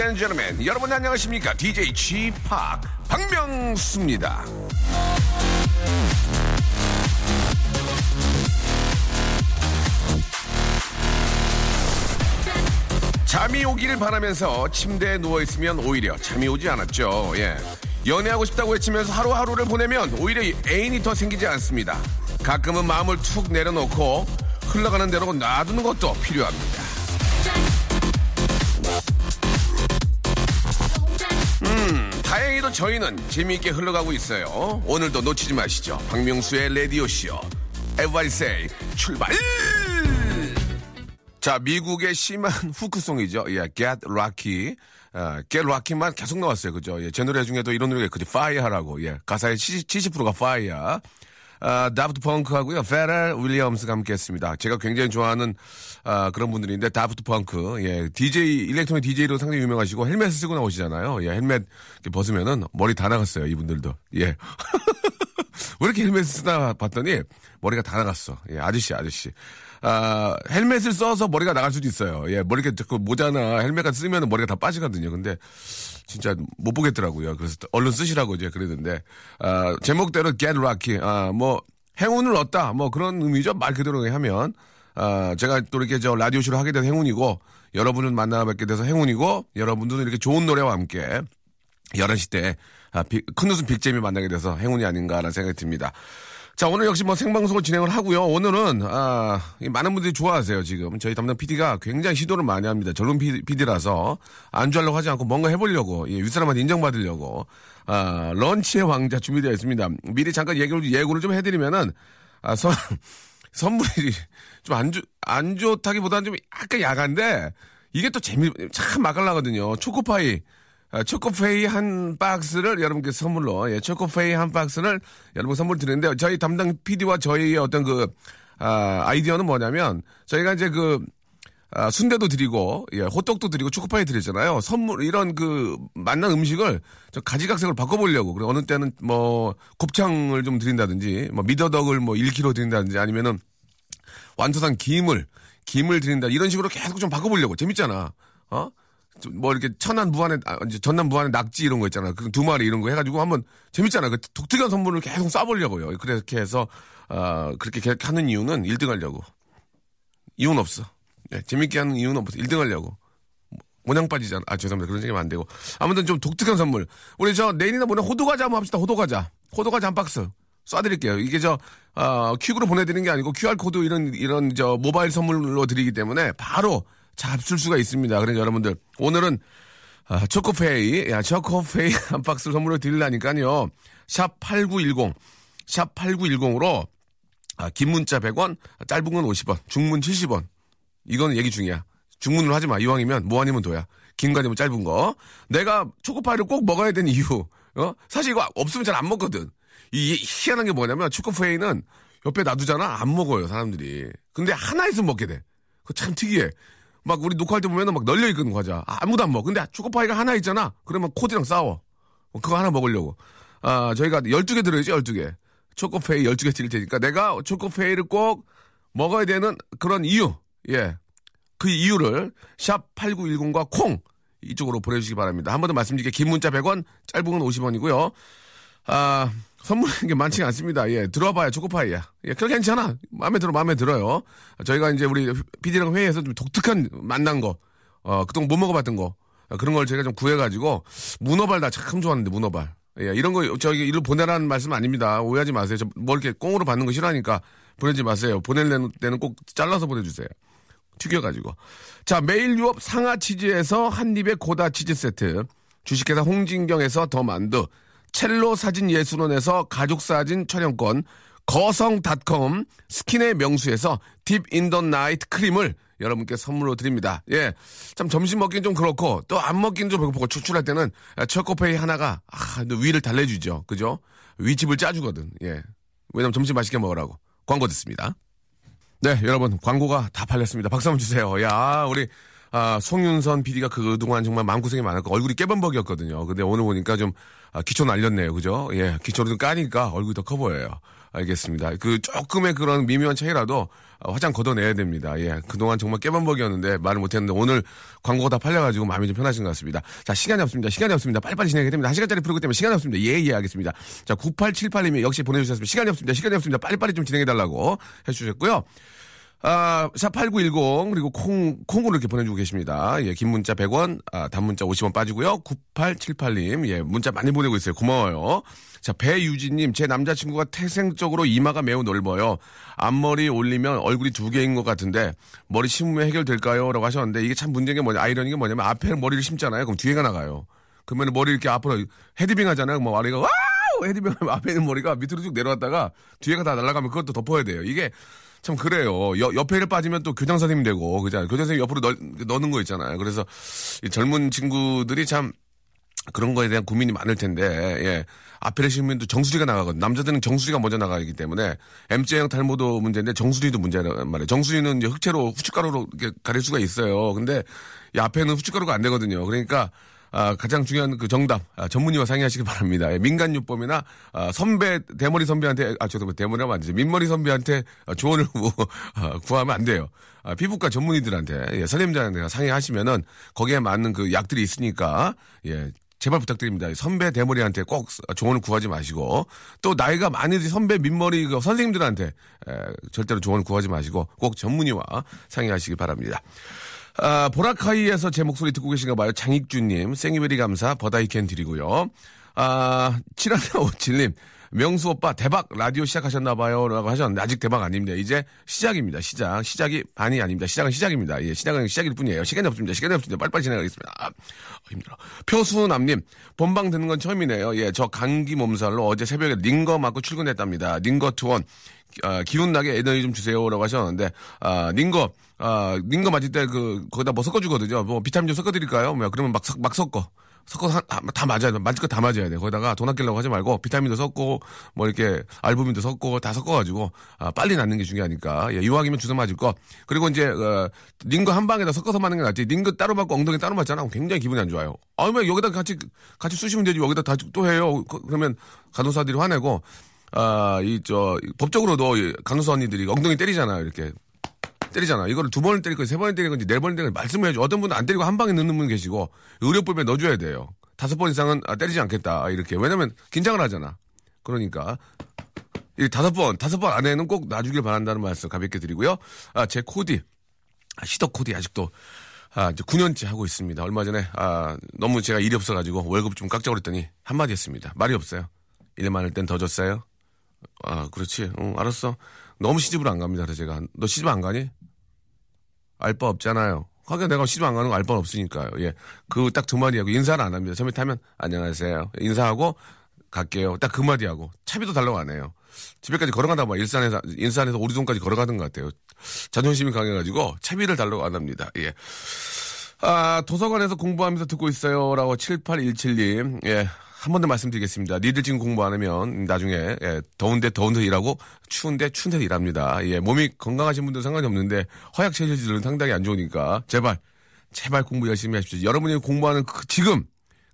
Welcome ladies and gentlemen 여러분 안녕하십니까? DJ G Park 박명수입니다. 잠이 오기를 바라면서 침대에 누워있으면 오히려 잠이 오지 않았죠. 예. 연애하고 싶다고 외치면서 하루하루를 보내면 오히려 애인이 더 생기지 않습니다. 가끔은 마음을 툭 내려놓고 흘러가는 대로 놔두는 것도 필요합니다 다행히도 저희는 재미있게 흘러가고 있어요. 오늘도 놓치지 마시죠. 박명수의 라디오쇼. Everybody say 출발! 자, 미국의 심한 hook송이죠. 예, Get Lucky. 아, Get Lucky만 계속 나왔어요. 그죠? 예, 제 노래 중에도 이런 노래가 있거든요. Fire라고. 예, 가사의 70, 70%가 Fire. 아, Daft Punk하고요. Pharrell Williams가 함께 했습니다. 제가 굉장히 좋아하는 아, 그런 분들인데 Daft Punk. 예, DJ 일렉트로닉 DJ로 상당히 유명하시고 헬멧을 쓰고 나오시잖아요. 예, 헬멧 벗으면은 머리 다 나갔어요. 이분들도. 예. 왜 이렇게 헬멧을 쓰나 봤더니 머리가 다 나갔어. 예, 아저씨, 아저씨. 아, 헬멧을 써서 머리가 나갈 수도 있어요. 예, 머리가 그 모자나 헬멧 쓰면 머리가 다 빠지거든요. 근데 진짜 못 보겠더라고요. 그래서 얼른 쓰시라고 이제 그랬는데, 아, 제목대로 get lucky. 아, 뭐, 행운을 얻다. 뭐 그런 의미죠. 말 그대로 하면. 아, 제가 또 이렇게 저 라디오 쇼를 하게 된 행운이고, 여러분을 만나 뵙게 돼서 행운이고, 여러분들은 이렇게 좋은 노래와 함께 11시 때, 아, 빅- 큰 웃음 빅잼이 만나게 돼서 행운이 아닌가라는 생각이 듭니다. 자, 오늘 역시 뭐 생방송을 진행을 하고요. 오늘은, 아, 이 많은 분들이 좋아하세요, 지금. 저희 담당 PD가 굉장히 시도를 많이 합니다. 젊은 PD라서 안주하려고 하지 않고 뭔가 해보려고, 예, 윗사람한테 인정받으려고, 아, 런치의 왕자 준비되어 있습니다. 미리 잠깐 예고를, 예고를 좀 해드리면은, 아, 선, 선물이 좀 안 좋, 안 좋다기보다는 좀 약간 야간데, 이게 또 재미, 참 맛깔나거든요. 초코파이. 아, 초코페이 한 박스를 여러분께 선물로, 예, 초코페이 한 박스를 여러분 선물 드리는데, 저희 담당 PD와 저희의 어떤 그, 아, 아이디어는 뭐냐면, 저희가 이제 그, 아, 순대도 드리고, 예, 호떡도 드리고, 초코파이 드리잖아요. 선물, 이런 그, 만난 음식을 좀 가지각색으로 바꿔보려고. 그리고 어느 때는 뭐, 곱창을 좀 드린다든지, 뭐, 미더덕을 뭐 1kg 드린다든지 아니면은, 완토산 김을, 김을 드린다. 이런 식으로 계속 좀 바꿔보려고. 재밌잖아. 어? 좀뭐 이렇게 천안 무안에, 아, 전남 무안에 낙지 이런 거 있잖아. 그두 마리 이런 거 해가지고 한번 재밌잖아. 그 독특한 선물을 계속 쏴보려고요. 그렇게 해서, 아, 그렇게 계속 하는 이유는 1등 하려고. 이유는 없어. 예, 재밌게 하는 이유는 없어. 1등 하려고. 모양 빠지잖아. 아, 죄송합니다. 그런 얘기하면 안 되고. 아무튼 좀 독특한 선물. 우리 저 내일이나 모레 호두과자 한번 합시다. 호두과자. 호두과자 한 박스. 쏴드릴게요. 이게 저, 어, 퀵으로 보내드리는 게 아니고 QR코드 이런, 이런 저 모바일 선물로 드리기 때문에 바로 잡술 수가 있습니다. 그러니까 여러분들. 오늘은 아, 초코페이, 야, 초코페이 한 박스 선물로 드리려니까요. 샵 8910, 샵 8910으로 아, 긴 문자 100원, 짧은 건 50원, 중문 70원. 이건 얘기 중이야. 중문으로 하지 마. 이왕이면 뭐 아니면 도야. 긴 거 아니면 짧은 거. 내가 초코파이를 꼭 먹어야 되는 이유. 어? 사실 이거 없으면 잘 안 먹거든. 이 희한한 게 뭐냐면 초코파이는 옆에 놔두잖아. 안 먹어요, 사람들이. 근데 하나 있으면 먹게 돼. 그거 참 특이해. 막 우리 녹화할 때 보면은 막 널려 있거든, 과자. 아무도 안 먹어. 근데 초코파이가 하나 있잖아. 그러면 코디랑 싸워. 어, 그거 하나 먹으려고. 아, 저희가 12개 들어야지, 12개. 초코페이 12개 드릴 테니까 내가 초코페이를 꼭 먹어야 되는 그런 이유. 예. 그 이유를 샵 8910과 콩 이쪽으로 보내주시기 바랍니다. 한 번 더 말씀드릴게요. 긴 문자 100원, 짧은 건 50원이고요. 아, 선물인 게 많지 않습니다. 예, 들어봐야 초코파이야. 예, 그래 괜찮아. 마음에 들어, 마음에 들어요. 저희가 이제 우리 PD랑 회의에서 좀 독특한 만난 거, 어, 그동안 못 먹어봤던 거, 어, 그런 걸 제가 좀 구해가지고, 문어발 나 참 좋아하는데, 문어발. 예, 이런 거 저기 일로 보내라는 말씀 아닙니다. 오해하지 마세요. 저 뭐 이렇게 꽁으로 받는 거 싫어하니까 보내지 마세요. 보낼 때는 꼭 잘라서 보내주세요. 튀겨가지고. 자, 매일 유업 상하 치즈에서 한입의 고다 치즈 세트. 주식회사 홍진경에서 더 만두. 첼로 사진 예술원에서 가족 사진 촬영권. 거성닷컴 스킨의 명수에서 Deep in the Night 크림을 여러분께 선물로 드립니다. 예. 참 점심 먹긴 좀 그렇고 또 안 먹긴 좀 배고프고 출출할 때는 초코파이 하나가 아, 또 위를 달래주죠. 그죠? 위집을 짜주거든. 예. 왜냐면 점심 맛있게 먹으라고. 광고 듣습니다. 네, 여러분 광고가 다 팔렸습니다. 박수 한번 주세요. 야, 우리 아, 송윤선 PD가 그동안 정말 마음고생이 많았고 얼굴이 깨범벅이었거든요. 근데 오늘 보니까 좀 아, 기초 날렸네요. 그죠? 예, 기초를 좀 까니까 얼굴이 더 커 보여요. 알겠습니다. 그 조금의 그런 미묘한 차이라도 아, 화장 걷어내야 됩니다. 예, 그동안 정말 깨범벅이었는데 말을 못했는데 오늘 광고가 다 팔려가지고 마음이 좀 편하신 것 같습니다. 자, 시간이 없습니다. 시간이 없습니다. 빨리빨리 진행해야 됩니다. 한 시간짜리 프로그램 때문에 시간이 없습니다. 예, 예, 알겠습니다. 자, 9878님이 역시 보내주셨습니다. 시간이 없습니다. 시간이 없습니다. 빨리빨리 좀 진행해달라고 해주셨고요. 아, 샵8910 그리고 콩 콩으로 이렇게 보내주고 계십니다. 예, 긴 문자 100원, 아, 단 문자 50원 빠지고요. 9878님, 예, 문자 많이 보내고 있어요. 고마워요. 자, 배유진님, 제 남자친구가 태생적으로 이마가 매우 넓어요. 앞머리 올리면 얼굴이 두 개인 것 같은데 머리 심으면 해결될까요? 라고 하셨는데 이게 참 문제인 게 뭐냐, 아이러니게 뭐냐면 앞에 머리를 심잖아요. 그럼 뒤에가 나가요. 그러면 머리 이렇게 앞으로 헤드빙 하잖아요. 뭐 머리가 wow headbanging 하면 앞에 있는 머리가 밑으로 쭉 내려왔다가 뒤에가 다 날아가면 그것도 덮어야 돼요. 이게 참 그래요. 여, 옆에를 빠지면 또 교장 선생님 되고 그잖아요. 교장 선생님 옆으로 넣, 넣는 거 있잖아요. 그래서 이 젊은 친구들이 참 그런 거에 대한 고민이 많을 텐데, 예. 앞에를 심으면 또 정수리가 나가거든. 남자들은 정수리가 먼저 나가기 때문에 M자형 탈모도 문제인데 정수리도 문제란 말이에요. 정수리는 이제 흑채로 후춧가루로 이렇게 가릴 수가 있어요. 근데 이 앞에는 후춧가루가 안 되거든요. 그러니까 아, 가장 중요한 그 정답 아, 전문의와 상의하시기 바랍니다. 예, 민간요법이나 아, 선배 대머리 선배한테 아 저도 대머리하면 안 되죠. 민머리 선배한테 아, 조언을 뭐, 아, 구하면 안 돼요. 아, 피부과 전문의들한테 예, 선생님들한테 상의하시면은 거기에 맞는 그 약들이 있으니까 예. 제발 부탁드립니다. 선배 대머리한테 꼭 조언을 구하지 마시고 또 나이가 든 선배 민머리 그 선생님들한테 에, 절대로 조언을 구하지 마시고 꼭 전문의와 상의하시기 바랍니다. 아, 보라카이에서 제 목소리 듣고 계신가 봐요. 장익주님, 생이베리 감사, 버다이캔 드리고요. 아, 7157님, 명수 오빠 대박 라디오 시작하셨나 봐요. 라고 하셨는데 아직 대박 아닙니다. 이제 시작입니다. 시작. 시작이 반이 아닙니다. 시작은 시작입니다. 예, 시작은 시작일 뿐이에요. 시간이 없습니다. 시간이 없습니다. 빨리빨리 진행하겠습니다. 아, 힘들어. 표수남님, 본방 듣는 건 처음이네요. 예, 저 감기 몸살로 어제 새벽에 링거 맞고 출근했답니다. 링거 투원. 아, 기운 나게 에너지 좀 주세요라고 하셨는데 아, 닝거 아, 닝거 맞을 때 그 거기다 뭐 섞어 주거든요. 뭐 비타민 좀 섞어 드릴까요? 뭐 그러면 막, 막 섞어. 섞어서 한, 다 맞아야 돼. 맞을 거 다 맞아야 돼. 거기다가 돈 아끼려고 하지 말고 비타민도 섞고 뭐 이렇게 알부민도 섞고 다 섞어가지고 아, 빨리 낫는 게 중요하니까 예, 이왕이면 주사 맞을 거. 그리고 이제 어, 링거 한 방에다 섞어서 맞는 게 낫지. 링거 따로 맞고 엉덩이 따로 맞잖아. 굉장히 기분이 안 좋아요. 아왜 여기다 같이 같이 쑤시면 되지. 여기다 다 또 해요. 그, 그러면 간호사들이 화내고 아, 이, 저, 법적으로도 간호사 언니들이 엉덩이 때리잖아요, 이렇게. 때리잖아. 이거를 두 번을 때릴 건지 세 번을 때릴 건지 네 번을 때릴 건지 말씀을 해줘. 어떤 분은 안 때리고 한 방에 넣는 분 계시고, 의료법에 넣어줘야 돼요. 다섯 번 이상은 아, 때리지 않겠다. 이렇게. 왜냐면 긴장을 하잖아. 그러니까. 이 다섯 번, 다섯 번 안에는 꼭 놔주길 바란다는 말씀 가볍게 드리고요. 아, 제 코디. 아, 시덕 코디 아직도 아, 이제 9년째 하고 있습니다. 얼마 전에, 아, 너무 제가 일이 없어가지고 월급 좀 깎자 그랬더니 한마디 했습니다. 말이 없어요. 일 많을 땐 더 줬어요. 아, 그렇지. 응, 알았어. 너무 시집을 안 갑니다. 그래서 제가. 너 시집 안 가니? 알 바 없잖아요. 하긴 내가 시집 안 가는 거 알 바 없으니까요. 예. 그 딱 두 마디 하고 인사를 안 합니다. 처음에 타면 안녕하세요. 인사하고 갈게요. 딱 그 마디 하고 차비도 달라고 안 해요. 집에까지 걸어간다 봐. 일산에서 인산에서 오리동까지 걸어가는 것 같아요. 자존심이 강해가지고 차비를 달라고 안 합니다. 예. 아, 도서관에서 공부하면서 듣고 있어요 라고 7817님. 예. 한 번 더 말씀드리겠습니다. 니들 지금 공부 안 하면 나중에 예, 더운데 더운 데 일하고 추운데 추운 데 일합니다. 예, 몸이 건강하신 분들 상관이 없는데 허약 체질들은 상당히 안 좋으니까 제발 제발 공부 열심히 하십시오. 여러분이 공부하는 그, 지금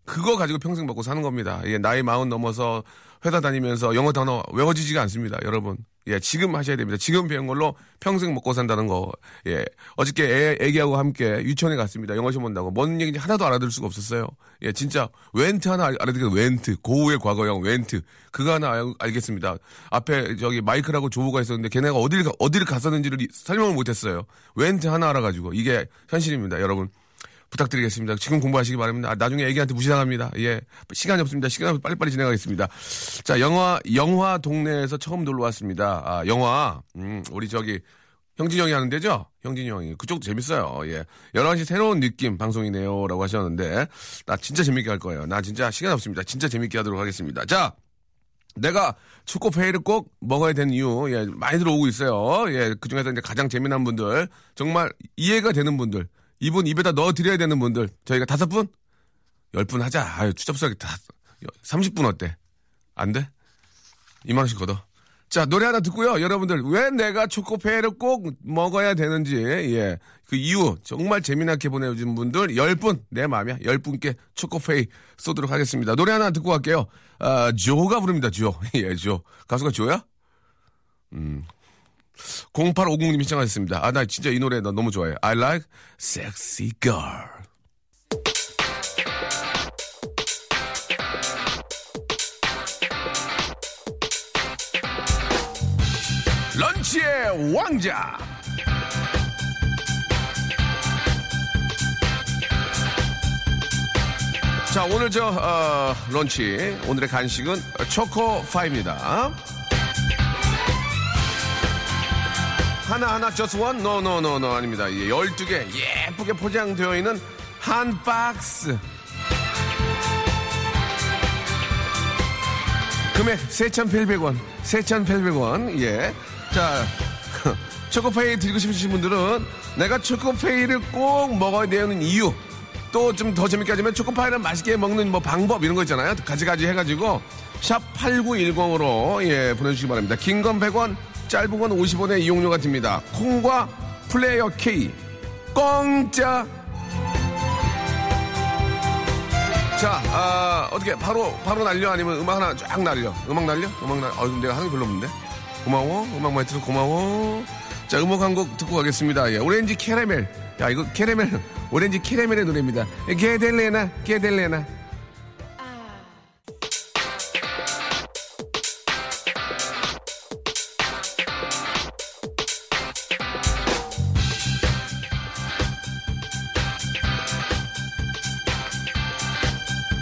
그거 가지고 평생 먹고 사는 겁니다. 예, 나이 마흔 넘어서 회사 다니면서 영어 단어 외워지지가 않습니다, 여러분. 예, 지금 하셔야 됩니다. 지금 배운 걸로 평생 먹고 산다는 거. 예. 어저께 애, 애기하고 함께 유치원에 갔습니다. 영어 시험 본다고. 뭔 얘기인지 하나도 알아들을 수가 없었어요. 예, 진짜 웬트 하나 알아듣게 웬트. 고우의 과거형 웬트. 그거 하나 알, 알겠습니다. 앞에 저기 마이크라고 조우가 있었는데 걔네가 어디를, 어디를 갔었는지를 설명을 못했어요. 웬트 하나 알아가지고. 이게 현실입니다, 여러분. 부탁드리겠습니다. 지금 공부하시기 바랍니다. 아, 나중에 애기한테 무시당합니다. 예. 시간이 없습니다. 시간 빨리빨리 진행하겠습니다. 자, 영화, 영화 동네에서 처음 놀러 왔습니다. 아, 영화, 음, 우리 저기, 형진이 형이 하는 데죠? 형진이 형이. 그쪽도 재밌어요. 예. 11시 새로운 느낌 방송이네요. 라고 하셨는데, 나 진짜 재밌게 할 거예요. 나 진짜 시간 없습니다. 진짜 재밌게 하도록 하겠습니다. 자, 내가 축구페이를 꼭 먹어야 되는 이유, 예, 많이 들어오고 있어요. 예, 그 중에서 이제 가장 재미난 분들, 정말 이해가 되는 분들, 이분 입에다 넣어 드려야 되는 분들 저희가 다섯 분? 열 분 하자. 아유, 추잡스럽게 다 30분 어때? 안 돼? 2만 원씩 걷어. 자, 노래 하나 듣고요. 여러분들, 왜 내가 초코페이를 꼭 먹어야 되는지, 예. 그 이유, 정말 재미나게 보내주신 분들, 10분, 내 마음이야. 10분께 초코페이 쏘도록 하겠습니다. 노래 하나 듣고 갈게요. 아, 조가 부릅니다, 조. 예, 조. 가수가 조야? 음. 0850님이 시청하셨습니다. 아, 나 진짜 이 노래 나 너무 좋아해. I like sexy girl. 런치의 왕자. 자, 오늘 저, 어, 런치. 오늘의 간식은 초코파입니다. 하나하나 just one? No, no, no, no. 아닙니다. 예, 12개 예쁘게 포장되어 있는 한 박스. 금액 3,800원. 3,800원. 예. 자, 초코페이 드리고 싶으신 분들은 내가 초코페이를 꼭 먹어야 되는 이유. 또 좀 더 재밌게 하자면 초코파이를 맛있게 먹는 뭐 방법 이런 거 있잖아요. 가지가지 해가지고 샵 8910으로 예, 보내주시기 바랍니다. 긴 건 100원, 짧은 건 50원의 이용료가 듭니다. 콩과 플레이어 K 공짜. 자, 아, 어떻게 바로 바로 날려 아니면 음악 하나 쫙 날려? 음악 날려? 음악 날려? 어, 내가 하는 게 별로 없는데. 고마워. 음악 많이 들어 고마워. 자, 음악 한 곡 듣고 가겠습니다. 예, 오렌지 캐러멜. 야, 이거 캐러멜. 오렌지 캐러멜의 노래입니다. 게델레나, 게델레나.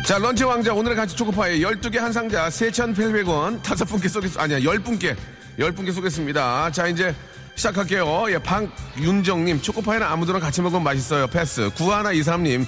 자, 런치 왕자 오늘의 간식 초코파이 12개 한 상자 3,800원 다섯 분께 쏘겠 아니야 10분께 10분께 쏘겠습니다. 자, 이제 시작할게요. 예, 박윤정님 초코파이는 아무도나 같이 먹으면 맛있어요. 패스. 9123님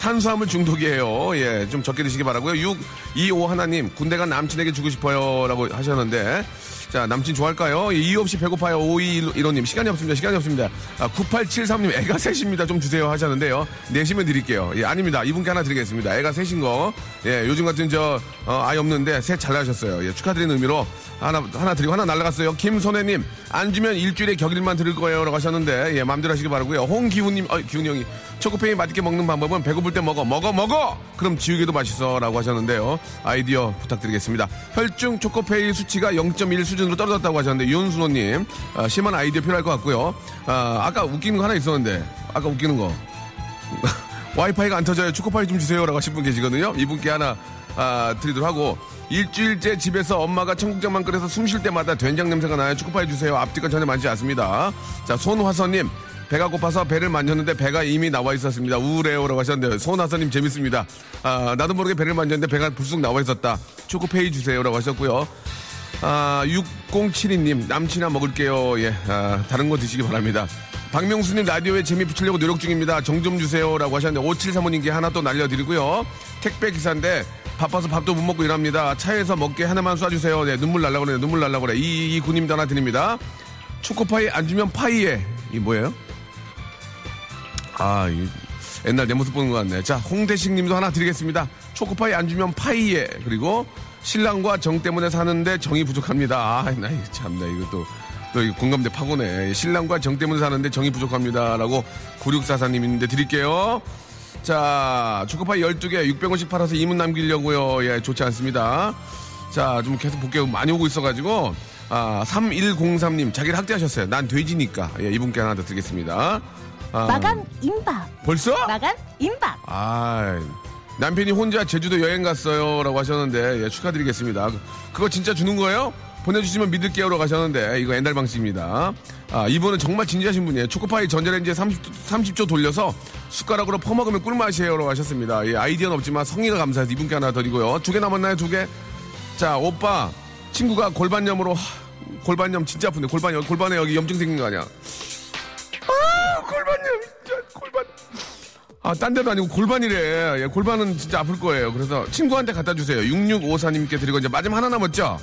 탄수화물 중독이에요. 예, 좀 적게 드시기 바라고요. 625 하나님 군대 간 남친에게 주고 싶어요라고 하셨는데 자, 남친 좋아할까요? 예, 이유 없이 배고파요. 5215님. 시간이 없습니다. 시간이 없습니다. 아, 9873님. 애가 셋입니다. 좀 주세요. 하셨는데요. 내시면 드릴게요. 예, 아닙니다. 이분께 하나 드리겠습니다. 애가 셋인 거. 예, 요즘 같은 저, 어, 아이 없는데 셋 잘 나셨어요. 예, 축하드리는 의미로 하나, 하나 드리고 하나 날라갔어요. 김선혜님. 안 주면 일주일에 격일만 드릴 거예요. 라고 하셨는데, 예, 마음대로 하시기 바라고요 홍기훈님, 어, 기훈이 형이. 초코페이 맛있게 먹는 방법은 배고플 때 먹어. 먹어, 먹어! 그럼 지우개도 맛있어. 라고 하셨는데요. 아이디어 부탁드리겠습니다. 혈중 초코페이 수치가 0.1 수준 으로 떨어졌다고 하셨는데, 윤순호님. 아, 심한 아이디어 필요할 것 같고요. 아, 아까 웃기는 거 하나 있었는데, 아까 웃기는 거. 와이파이가 안 터져요. 초코파이 좀 주세요라고 하신 분 계시거든요. 이분께 하나 아, 드리도록 하고 일주일째 집에서 엄마가 청국장만 끓여서 숨 쉴 때마다 된장 냄새가 나요. 초코파이 주세요. 앞뒤가 전혀 많지 않습니다. 자 손화선님 배가 고파서 배를 만졌는데 배가 이미 나와 있었습니다. 우울해요라고 하셨는데 손화선님 재밌습니다. 아, 나도 모르게 배를 만졌는데 배가 불쑥 나와 있었다. 초코페이 주세요라고 하셨고요. 아, 6072님, 남친아 먹을게요. 예, 아, 다른 거 드시기 바랍니다. 박명수님 라디오에 재미 붙이려고 노력 중입니다. 정 좀 주세요 라고 하셨는데 5735님께 하나 또 날려드리고요. 택배 기사인데 바빠서 밥도 못 먹고 일합니다. 차에서 먹게 하나만 쏴주세요. 네, 눈물 날라 그래, 눈물 날라 그래. 이, 이 군님도 하나 드립니다. 초코파이 안 주면 파이에 이 뭐예요? 아, 이, 옛날 내 모습 보는 것 같네. 자, 홍대식 님도 하나 드리겠습니다. 초코파이 안 주면 파이에 그리고 신랑과 정 때문에 사는데 정이 부족합니다. 아, 나 이거 참나 이거 또. 또 공감대 파고네. 신랑과 정 때문에 사는데 정이 부족합니다. 라고 9644님인데 드릴게요. 자, 초코파이 12개 600원씩 팔아서 이문 남기려고요. 예, 좋지 않습니다. 자, 좀 계속 볼게요. 많이 오고 있어가지고. 아, 3103님, 자기를 학대하셨어요. 난 돼지니까. 예, 이분께 하나 더 드리겠습니다. 아, 마감 임박. 벌써? 마감 임박. 아, 남편이 혼자 제주도 여행 갔어요. 라고 하셨는데, 예, 축하드리겠습니다. 그거 진짜 주는 거예요? 보내주시면 믿을게요라고 하셨는데, 이거 옛날 방식입니다. 아, 이분은 정말 진지하신 분이에요. 초코파이 전자레인지에 30, 30 초 돌려서 숟가락으로 퍼먹으면 꿀맛이에요. 라고 하셨습니다. 예, 아이디어는 없지만 성의가 감사해서 이분께 하나 드리고요. 두 개 남았나요? 두 개? 자, 오빠, 친구가 골반염으로, 하, 골반염 진짜 아픈데, 골반, 골반에 여기 염증 생긴 거 아니야? 아, 딴 데도 아니고 골반이래. 예, 골반은 진짜 아플 거예요. 그래서 친구한테 갖다 주세요. 6654님께 드리고 이제 마지막 하나 남았죠?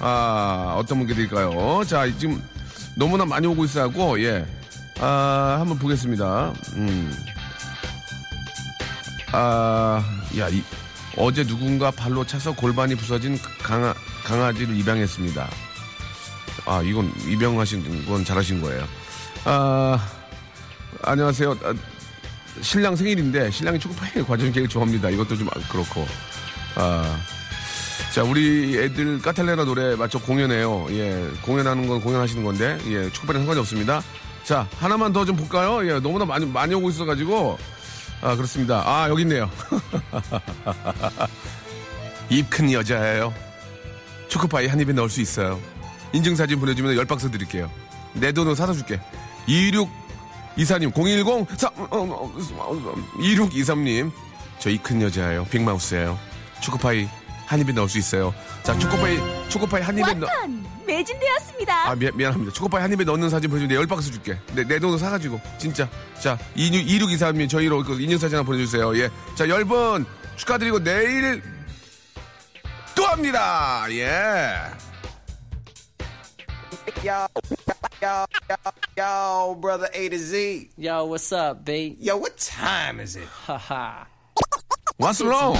아, 어떤 분께 드릴까요? 자, 지금 너무나 많이 오고 있어갖고, 예. 아, 한번 보겠습니다. 음. 아, 야, 이, 어제 누군가 발로 차서 골반이 부서진 강아, 강아지를 입양했습니다. 아, 이건 입양하신 건 잘하신 거예요. 아, 안녕하세요. 아, 신랑 생일인데 신랑이 초코파이 과정 케이크 좋아합니다. 이것도 좀 그렇고. 아, 자, 우리 애들 까탈레나 노래 맞춰 공연해요. 예, 공연하는 건 공연하시는 건데, 예, 초코파이는 상관이 없습니다. 자, 하나만 더 좀 볼까요? 예, 너무나 많이, 많이 오고 있어가지고. 아, 그렇습니다. 아, 여기 있네요. 입 큰 여자예요. 초코파이 한 입에 넣을 수 있어요. 인증사진 보내주면 열 박스 드릴게요. 내 돈으로 사다 줄게. 26 이사님 010 4 2623님 저이큰 여자예요. 빅마우스예요. 초코파이 한 입에 넣을 수 있어요. 자 초코파이 초코파이 한 입에 넣 매진되었습니다. 아, 미안, 미안합니다. 초코파이 한 입에 넣는 사진 보내주면 열 박스 줄게. 내, 내 돈으로 사가지고. 진짜. 자, 26, 2623님 저희로 그 인증사진 하나 보내주세요. 예. 자, 열 분 축하드리고 내일 또 합니다. 예. Yo, yo, yo, yo, brother A to Z. Yo, what's up, B? Yo, what time is it? Haha. What's wrong?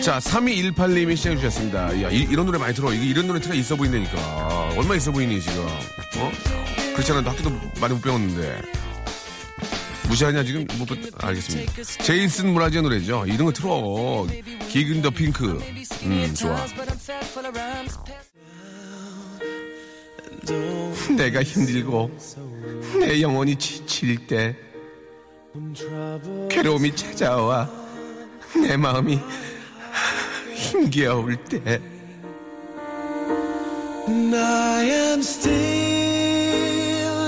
자, 3218님이 시작해주셨습니다. 야, 이, 런 노래 많이 들어. 이게 이런 노래 틀어 있어 보인다니까. 얼마 있어 보이니, 지금? 어? 그렇잖아. 너 학교도 많이 못 배웠는데. 무시하냐, 지금? 못 배... 알겠습니다. 제이슨 무라지의 노래죠. 이런 거 틀어. 기근 더 핑크. 음, 좋아. 내가 힘들고, 내 영혼이 지칠 때, 괴로움이 찾아와, 내 마음이 힘겨울 때 I am still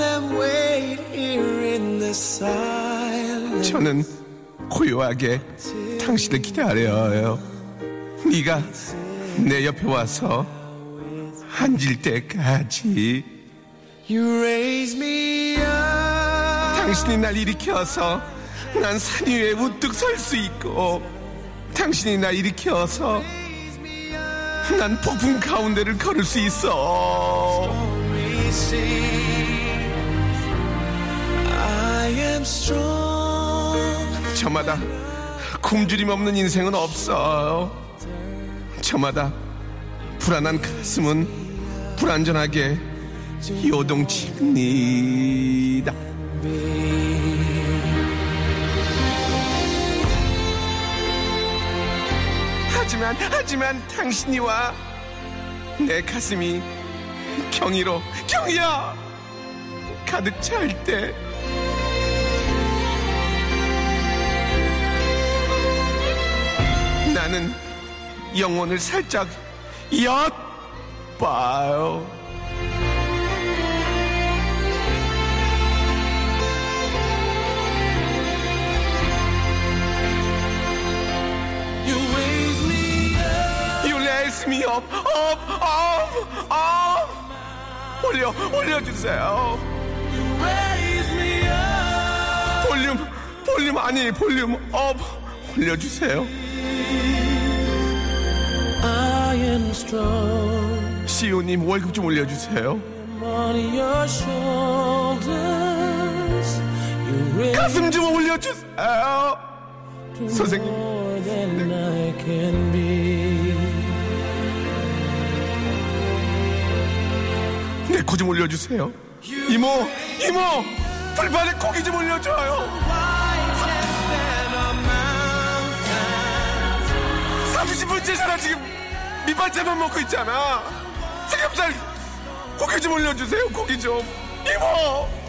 and wait here in the silence. 저는 고요하게 당신을 기다려요. 네가 내 옆에 와서 앉을 때까지 You raise me up. 당신이 날 일으켜서 난 산 위에 우뚝 설 수 있고 당신이 날 일으켜서 난 폭풍 가운데를 걸을 수 있어. I am strong. 저마다 굶주림 없는 인생은 없어요. 저마다 불안한 가슴은 불안전하게 요동칩니다. 하지만 하지만 당신이 와. 내 가슴이 경이로 경이야! 가득 찰 때. 나는 영혼을 살짝 엿봐요. You raise me up. You raise me up, up, up, up. 올려, 올려주세요. You raise me up. 볼륨, 볼륨 아니, 볼륨 up. 올려주세요. 시오님 월급 좀 올려주세요. 가슴 좀 올려주세요. 선생님. more than I can be. 내 코 좀 올려주세요. 이모, 이모, 불판에 고기 좀 올려줘요. 30분째잖아, 지금. 밑반찬만 먹고 있잖아. 삼겹살, 고기 좀 올려주세요, 고기 좀. 이모!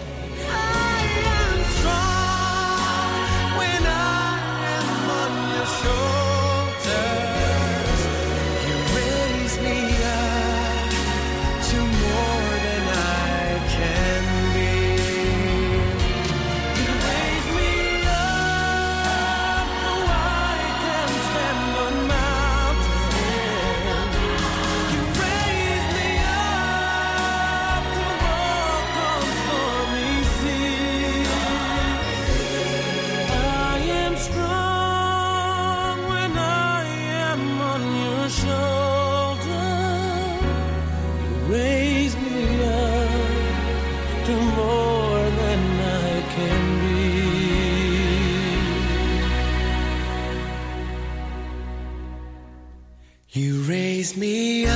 Raise me up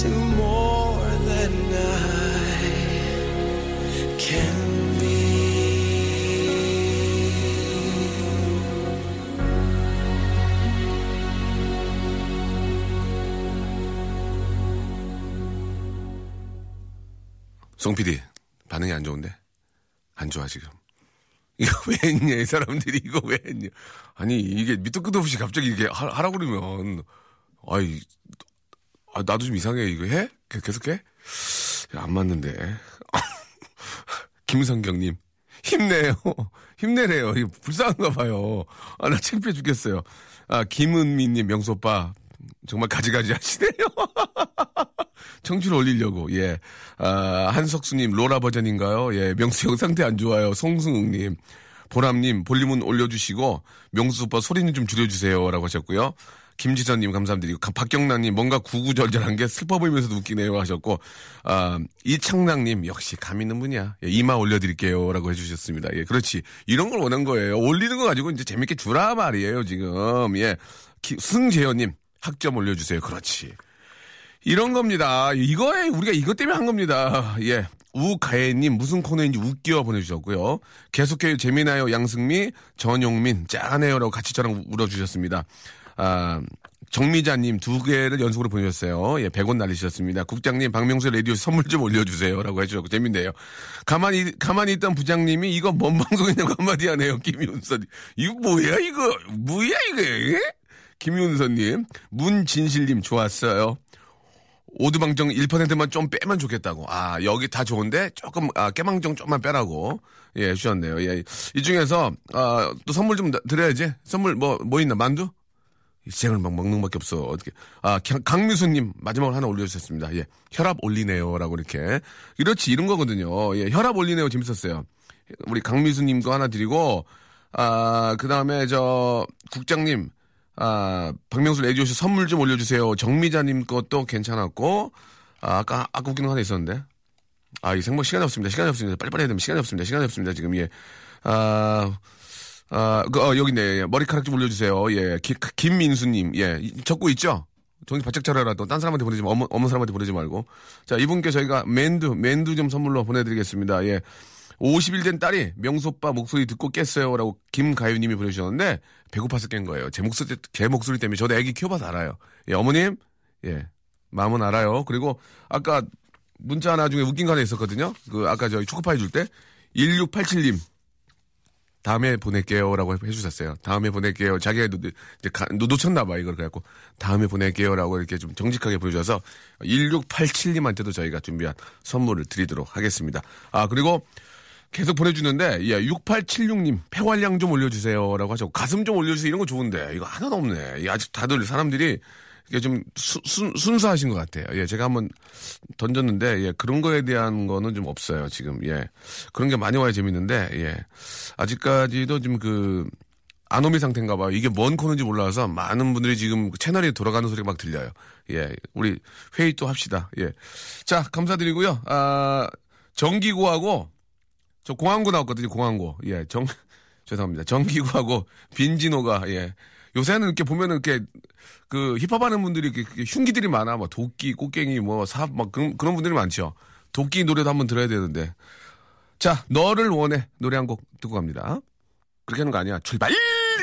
to more than I can be. 송 PD 반응이 안 좋은데 안 좋아 지금 왜 했냐 이 사람들이 이거 왜 했냐 아니 이게 밑도 끝도 없이 갑자기 이게 하, 하라고 그러면 아이 아, 나도 좀 이상해 이거 해 계- 계속해 야, 안 맞는데 김성경님 힘내요 힘내래요 이거 불쌍한가 봐요 아 나 창피해 죽겠어요 아 김은미님 명수 오빠 정말 가지가지 하시네요 청취를 올리려고, 예. 아, 한석수님, 로라 버전인가요? 예. 명수 형 상태 안 좋아요. 송승욱님. 보람님, 볼륨은 올려주시고, 명수 오빠 소리는 좀 줄여주세요. 라고 하셨고요. 김지선님, 감사드리고, 가- 박경란님, 뭔가 구구절절한 게 슬퍼 보이면서도 웃기네요. 하셨고, 아, 이창랑님, 역시 감 있는 분이야. 예, 이마 올려드릴게요. 라고 해주셨습니다. 예, 그렇지. 이런 걸 원한 거예요. 올리는 거 가지고 이제 재밌게 주라 말이에요, 지금. 예. 기- 승재현님, 학점 올려주세요. 그렇지. 이런 겁니다. 이거에 우리가 이것 때문에 한 겁니다. 예. 우가혜님 무슨 코너인지 웃겨 보내주셨고요. 계속해요 재미나요 양승미 전용민 짠해요라고 같이 저랑 울어주셨습니다. 아 정미자님 두 개를 연속으로 보내주셨어요. 예, 100원 날리셨습니다. 국장님 박명수 라디오 선물 좀 올려주세요라고 해주셨고 재밌네요. 가만히 가만히 있던 부장님이 이거 뭔 방송이냐고 한마디 하네요. 김윤선 이거 뭐야 이거 뭐야 이거 예? 김윤선님 문진실님 좋았어요. 오두방정 1%만 좀 빼면 좋겠다고. 아, 여기 다 좋은데 조금, 아, 깨망정 좀만 빼라고. 예, 주셨네요. 예. 이 중에서, 아, 또 선물 좀 드려야지. 선물 뭐, 뭐 있나? 만두? 생을 막 먹는 밖에 없어. 어떻게. 아, 강- 강미수님 마지막으로 하나 올려주셨습니다. 예. 혈압 올리네요. 라고 이렇게. 이렇지, 이런 거거든요. 예. 혈압 올리네요. 재밌었어요. 우리 강미수님도 하나 드리고, 아, 그 다음에 저, 국장님, 아, 박명수 레디오쇼 선물 좀 올려주세요. 정미자님 것도 괜찮았고, 아, 아까, 아까 웃기는 거 하나 있었는데. 아, 이 생각 시간이 없습니다. 시간이 없습니다. 빨리빨리 해야 됩니다. 시간이 없습니다. 시간이 없습니다. 지금, 예. 아, 아, 그, 어, 여기. 예. 머리카락 좀 올려주세요. 예. 기- 김민수님, 예. 이- 적고 있죠? 정신 바짝 차려라. 또, 딴 사람한테 보내지, 마. 어머, 어머 사람한테 보내지 말고. 자, 이분께 저희가 맨두, 맨두 좀 선물로 보내드리겠습니다. 예. 50일 된 딸이 명소빠 목소리 듣고 깼어요. 라고 김가유님이 보내주셨는데, 배고파서 깬 거예요. 제 목소리, 제 목소리 때문에 저도 애기 키워봐서 알아요. 예, 어머님, 예. 마음은 알아요. 그리고 아까 문자 하나 중에 웃긴 거 하나 있었거든요. 그, 아까 저희 초코파이 줄 때, 1687님. 다음에 보낼게요 라고 해주셨어요. 다음에 보낼게요. 자기가 노, 이제 가- 노- 놓쳤나봐 이걸 그래갖고 다음에 보낼게요 라고 이렇게 좀 정직하게 보여줘서 1687님한테도 저희가 준비한 선물을 드리도록 하겠습니다. 아 그리고 계속 보내주는데 예 6876님 폐활량 좀 올려주세요 라고 하셨고 가슴 좀 올려주세요 이런 거 좋은데 이거 하나도 없네. 이 아직 다들 사람들이 이게 좀 수- 순, 순수하신 것 같아요. 예, 제가 한번 던졌는데, 예, 그런 거에 대한 거는 좀 없어요, 지금. 예. 그런 게 많이 와야 재밌는데, 예. 아직까지도 좀 그, 아노미 상태인가 봐요. 이게 뭔 코너인지 몰라서 많은 분들이 지금 채널이 돌아가는 소리가 막 들려요. 예. 우리 회의 또 합시다. 예. 자, 감사드리고요. 아, 정기구하고, 저 공항고 나왔거든요, 공항고. 예, 정, 죄송합니다. 정기구하고 빈지노가, 예. 요새는 이렇게 보면은 이렇게 그 힙합 하는 분들이 이렇게 흉기들이 많아. 뭐 도끼, 꽃갱이, 뭐 삽, 막 그런, 그런 분들이 많죠. 도끼 노래도 한번 들어야 되는데. 자, 너를 원해. 노래 한 곡 듣고 갑니다. 그렇게 하는 거 아니야. 출발!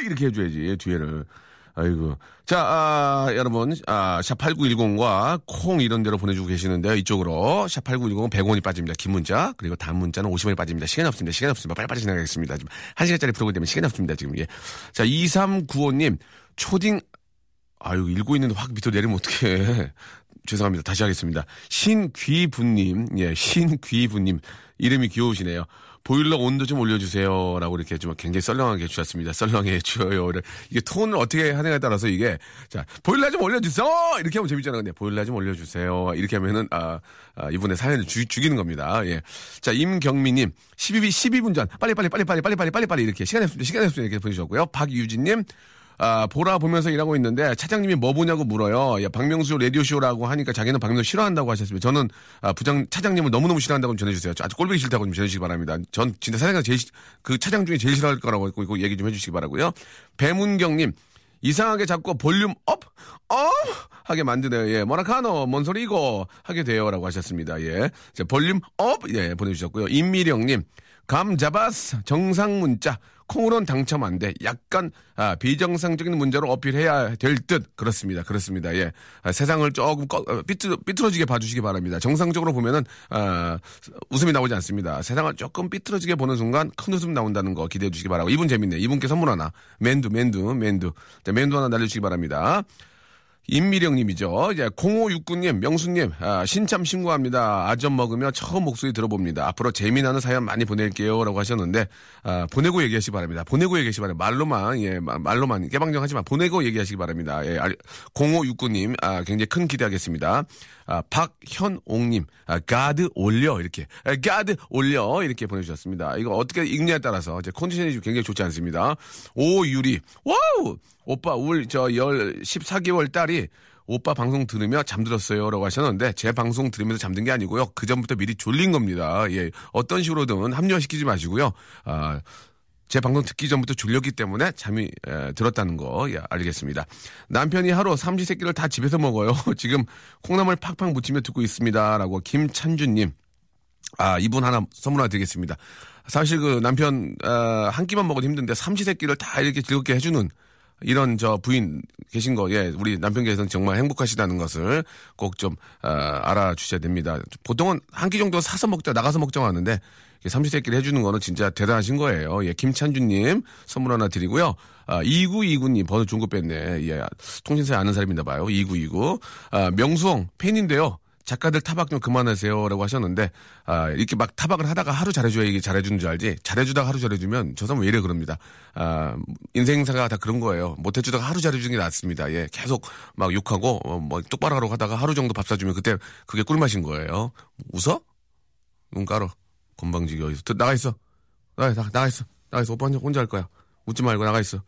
이렇게 해줘야지, 뒤에를. 아이고. 자, 아, 여러분, 아, 샵8910과 콩 이런 데로 보내주고 계시는데요. 이쪽으로. 샵8910은 100원이 빠집니다. 긴 문자. 그리고 단 문자는 50원이 빠집니다. 시간이 없습니다. 시간이 없습니다. 빨리빨리 진행하겠습니다. 지금 1시간짜리 프로그램 때문에 시간이 없습니다. 지금, 예. 자, 2395님, 초딩, 아유, 읽고 있는데 확 밑으로 내리면 어떡해. 죄송합니다. 다시 하겠습니다. 신귀분님, 예, 신귀분님. 이름이 귀여우시네요. 보일러 온도 좀 올려주세요. 라고 이렇게 좀 굉장히 썰렁하게 해주셨습니다. 썰렁해 해줘요. 이게 톤을 어떻게 하느냐에 따라서 이게, 자, 보일러 좀 올려주세요! 이렇게 하면 재밌잖아. 근데 보일러 좀 올려주세요. 이렇게 하면은, 아, 아 이분의 사연을 주, 죽이는 겁니다. 예. 자, 임경미님, 12, 12분 전, 빨리, 빨리, 빨리, 빨리, 빨리, 빨리, 빨리, 빨리, 이렇게. 시간이 없습니다. 시간이 없습니다. 이렇게 보내주셨고요. 박유진님, 아, 보라 보면서 일하고 있는데 차장님이 뭐 보냐고 물어요. 야, 박명수 라디오 쇼라고 하니까 자기는 박명수 싫어한다고 하셨습니다. 저는 아, 부장 차장님을 너무너무 싫어한다고 좀 전해주세요. 저 아주 꼴보기 싫다고 좀 전해주시기 바랍니다. 전 진짜 사장님 제일 시- 그 차장 중에 제일 싫어할 거라고 그 얘기 좀 해주시기 바라고요. 배문경님 이상하게 자꾸 볼륨 up, up 하게 만드네요. 예, 뭐라카노, 뭔 소리고 하게 돼요라고 하셨습니다. 예, 자, 볼륨 up, 예, 보내주셨고요. 임미령님, 감 잡았어. 정상 문자. 콩으로는 당첨 안 돼. 약간 아, 비정상적인 문자로 어필해야 될 듯. 그렇습니다. 그렇습니다. 예. 아, 세상을 조금 꺼, 어, 삐뚤, 삐뚤어지게 봐주시기 바랍니다. 정상적으로 보면은 아, 웃음이 나오지 않습니다. 세상을 조금 삐뚤어지게 보는 순간 큰 웃음 나온다는 거 기대해 주시기 바라고. 이분 재밌네. 이분께 선물 하나. 맨두, 맨두, 맨두. 자, 맨두 하나 날려주시기 바랍니다. 임미령님이죠. 이제 0569님, 명수님, 아, 신참 신고합니다. 아점 먹으며 처음 목소리 들어봅니다. 앞으로 재미나는 사연 많이 보낼게요.라고 하셨는데 아, 보내고 얘기하시기 바랍니다. 보내고 얘기하시기 바랍니다. 말로만 예, 마- 말로만 깨방정하지만 보내고 얘기하시기 바랍니다. 예, 알- 0569님, 아, 굉장히 큰 기대하겠습니다. 아, 박현옥님, 아, 가드 올려 이렇게, 아, 가드 올려 이렇게 보내주셨습니다. 이거 어떻게 읽냐에 따라서 제 컨디션이 좀 굉장히 좋지 않습니다. 오유리, wow, 오빠 울 저 열 14개월 딸이 오빠 방송 들으며 잠들었어요. 라고 하셨는데, 제 방송 들으면서 잠든 게 아니고요. 그 전부터 미리 졸린 겁니다. 예. 어떤 식으로든 합리화시키지 마시고요. 아, 제 방송 듣기 전부터 졸렸기 때문에 잠이 에, 들었다는 거 예, 알겠습니다. 남편이 하루 삼시세끼를 다 집에서 먹어요. 지금 콩나물 팍팍 무치며 듣고 있습니다라고 김찬주님 아 이분 하나 선물 하나 드리겠습니다. 사실 그 남편 어, 한 끼만 먹어도 힘든데 삼시세끼를 다 이렇게 즐겁게 해주는 이런 저 부인 계신 거, 예, 우리 남편께서는 정말 행복하시다는 것을 꼭 좀, 어, 알아주셔야 됩니다. 보통은 한 끼 정도 사서 먹자, 나가서 먹자고 하는데, 삼시세끼를 해주는 거는 진짜 대단하신 거예요. 예, 김찬주님 선물 하나 드리고요. 아, 2929님 번호 중고 뺐네. 예, 통신사에 아는 사람인가 봐요. 2929. 아, 명수홍 팬인데요. 작가들 타박 좀 그만하세요라고 하셨는데 아, 이렇게 막 타박을 하다가 하루 잘해줘야 이게 잘해주는 줄 알지 잘해주다가 하루 잘해주면 저 사람 왜 이래 그럽니다. 아, 인생사가 다 그런 거예요. 못해주다가 하루 잘해주는 게 낫습니다. 예, 계속 막 욕하고 어, 뭐 똑바로 하라고 하다가 하루 정도 밥 사주면 그때 그게 꿀맛인 거예요. 웃어? 눈 깔어. 건방지게 어디서 더 나가 있어. 나가 나, 나가 있어. 나가 있어. 오빠 혼자, 혼자 할 거야. 웃지 말고 나가 있어.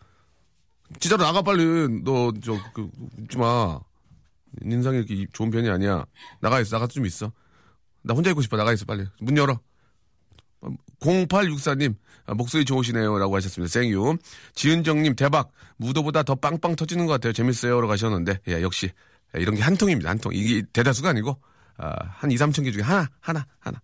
진짜로 나가 빨리. 너 저 그, 웃지 마. 인상이 이렇게 좋은 편이 아니야. 나가 있어. 나가 좀 있어. 나 혼자 있고 싶어. 나가 있어. 빨리. 문 열어. 0864님, 아, 목소리 좋으시네요. 라고 하셨습니다. 생유. 지은정님, 대박. 무도보다 더 빵빵 터지는 것 같아요. 재밌어요. 라고 하셨는데, 예, 역시. 예, 이런 게 한 통입니다. 한 통. 이게 대다수가 아니고, 아, 한 2, 3천 개 중에 하나, 하나, 하나.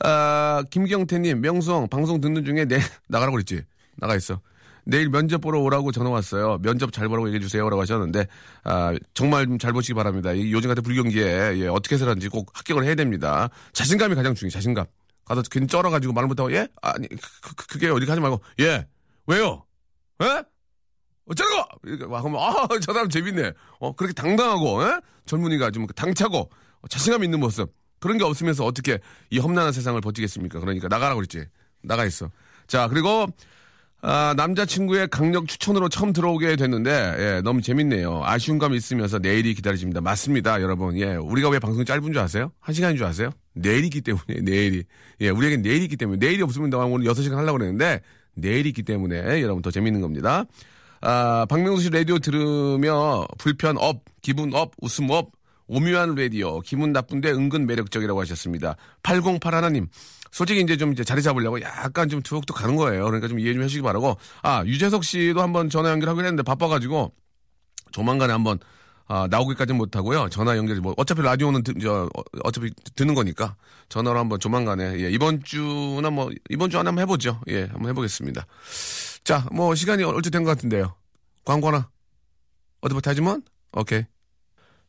아, 김경태님, 명성, 방송 듣는 중에 내, 나가라고 그랬지? 나가 있어. 내일 면접 보러 오라고 전화 왔어요. 면접 잘 보라고 얘기해 주세요. 라고 하셨는데, 아, 정말 좀 잘 보시기 바랍니다. 이 요즘 같은 불경기에, 예, 어떻게 해서든지 꼭 합격을 해야 됩니다. 자신감이 가장 중요해요. 자신감. 가서 괜히 쩔어가지고 말 못하고, 예? 아니, 그, 그, 그 게 어디 가지 말고, 예? 왜요? 예? 어쩌라고! 이렇게 막 하면, 아, 저 사람 재밌네. 어, 그렇게 당당하고, 예? 젊은이가 좀 당차고, 자신감 있는 모습. 그런 게 없으면서 어떻게 이 험난한 세상을 버티겠습니까? 그러니까 나가라고 그랬지. 나가 있어. 자, 그리고, 아, 남자친구의 강력 추천으로 처음 들어오게 됐는데, 예, 너무 재밌네요. 아쉬운 감이 있으면서 내일이 기다려집니다. 맞습니다, 여러분. 예, 우리가 왜 방송이 짧은 줄 아세요? 한 시간인 줄 아세요? 내일이기 때문에, 내일이. 예, 우리에겐 내일이 있기 때문에, 내일이 없으면 나 오늘 6시간 하려고 그랬는데, 내일이 있기 때문에, 여러분 더 재밌는 겁니다. 아, 박명수 씨 라디오 들으며 불편 up, 기분 up, 웃음 up, 오묘한 라디오, 기분 나쁜데 은근 매력적이라고 하셨습니다. 808 하나님. 솔직히 이제 좀 이제 자리 잡으려고 약간 좀 투옥도 가는 거예요. 그러니까 좀 이해 좀 해주시기 바라고. 아, 유재석 씨도 한번 전화 연결하긴 했는데 바빠가지고 조만간에 한번 아, 나오기까지는 못하고요. 전화 연결, 뭐, 어차피 라디오는, 듣, 저, 어, 어차피 듣는 거니까, 전화로 한번 조만간에, 예, 이번 주나 뭐, 이번 주 안에 한번 해보죠. 예, 한번 해보겠습니다. 자, 뭐, 시간이 얼추 된 것 같은데요. 광고나? advertisement? 오케이.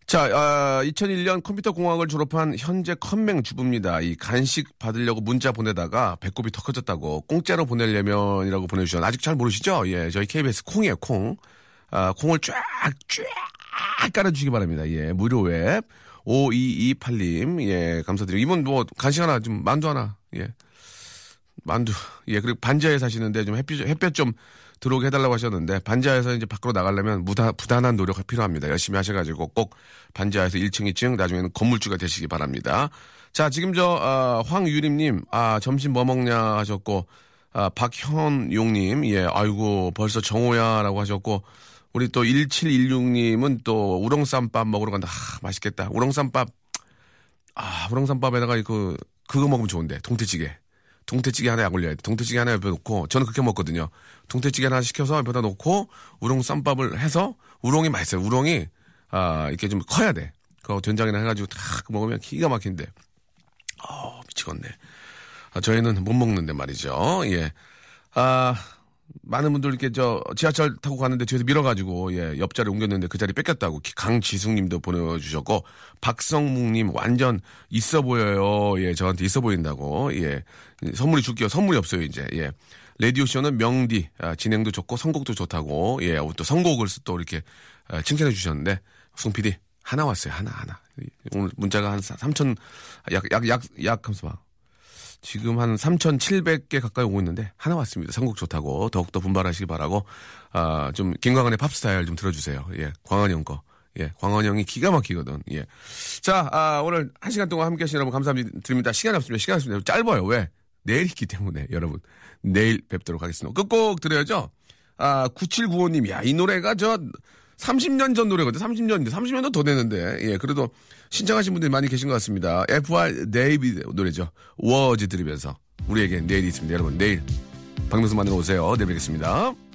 자, 아, 2001년 컴퓨터 공학을 졸업한 현재 컴맹 주부입니다. 이 간식 받으려고 문자 보내다가 배꼽이 더 커졌다고 공짜로 보내려면이라고 보내주셨는데 아직 잘 모르시죠? 예, 저희 KBS 콩이에요, 콩. 아, 콩을 쫙, 쫙 깔아주시기 바랍니다. 예, 무료 웹. 5228님, 예, 감사드리고. 이분 뭐, 간식 하나, 좀, 만두 하나, 예. 만두. 예, 그리고 반지하에 사시는데 좀 햇빛, 햇볕 좀 들어오게 해달라고 하셨는데, 반지하에서 이제 밖으로 나가려면 무다, 부단한 노력이 필요합니다. 열심히 하셔가지고 꼭 반지하에서 1층, 2층, 나중에는 건물주가 되시기 바랍니다. 자, 지금 저, 아, 황유림님, 아, 점심 뭐 먹냐 하셨고, 아, 박현용님, 예, 아이고, 벌써 정오야라고 하셨고, 우리 또 1716님은 또 우렁쌈밥 먹으러 간다. 아, 맛있겠다. 우렁쌈밥, 아, 우렁쌈밥에다가 그, 그거 먹으면 좋은데, 동태찌개. 동태찌개 하나 약 올려야 돼. 동태찌개 하나 옆에 놓고 저는 그렇게 먹거든요. 동태찌개 하나 시켜서 옆에다 놓고 우롱 쌈밥을 해서 우롱이 맛있어요. 우롱이 아 이렇게 좀 커야 돼. 그거 된장이나 해가지고 탁 먹으면 기가 막힌데. 어 미치겠네. 아, 저희는 못 먹는데 말이죠. 예. 아 많은 분들 이렇게 저 지하철 타고 가는데 뒤에서 밀어가지고 예 옆자리 옮겼는데 그 자리 뺏겼다고 강지숙님도 보내주셨고 박성묵님 완전 있어 보여요. 예 저한테 있어 보인다고. 예. 선물이 줄게요. 선물이 없어요 이제. 예. 라디오 쇼는 명디 아, 진행도 좋고 선곡도 좋다고. 예또 선곡을 또 이렇게 아, 칭찬해 주셨는데 송 PD 하나 왔어요. 하나 하나. 오늘 문자가 한 3천 약 약 약약 하면서 봐 지금 한 3,700개 가까이 오고 있는데 하나 왔습니다. 선곡 좋다고 더욱더 분발하시기 바라고 아, 좀 김광한의 팝스타일 좀 들어주세요. 예, 광한 형 거. 예, 광한 형이 기가 막히거든. 예. 자, 아, 오늘 한 시간 동안 함께 하신 여러분 감사드립니다. 시간이 없습니다. 시간이 없습니다. 짧아요. 왜? 내일 있기 때문에 여러분 내일 뵙도록 하겠습니다. 끝곡 들어야죠. 아, 9795님, 야, 이 노래가 저 30년 전 노래거든. 30년인데, 30년도 더 되는데. 예, 그래도 신청하신 분들이 많이 계신 것 같습니다. FR David 노래죠. Words 들으면서 우리에게 내일이 있습니다. 여러분, 내일 박명수 만나러 오세요. 내일 뵙겠습니다.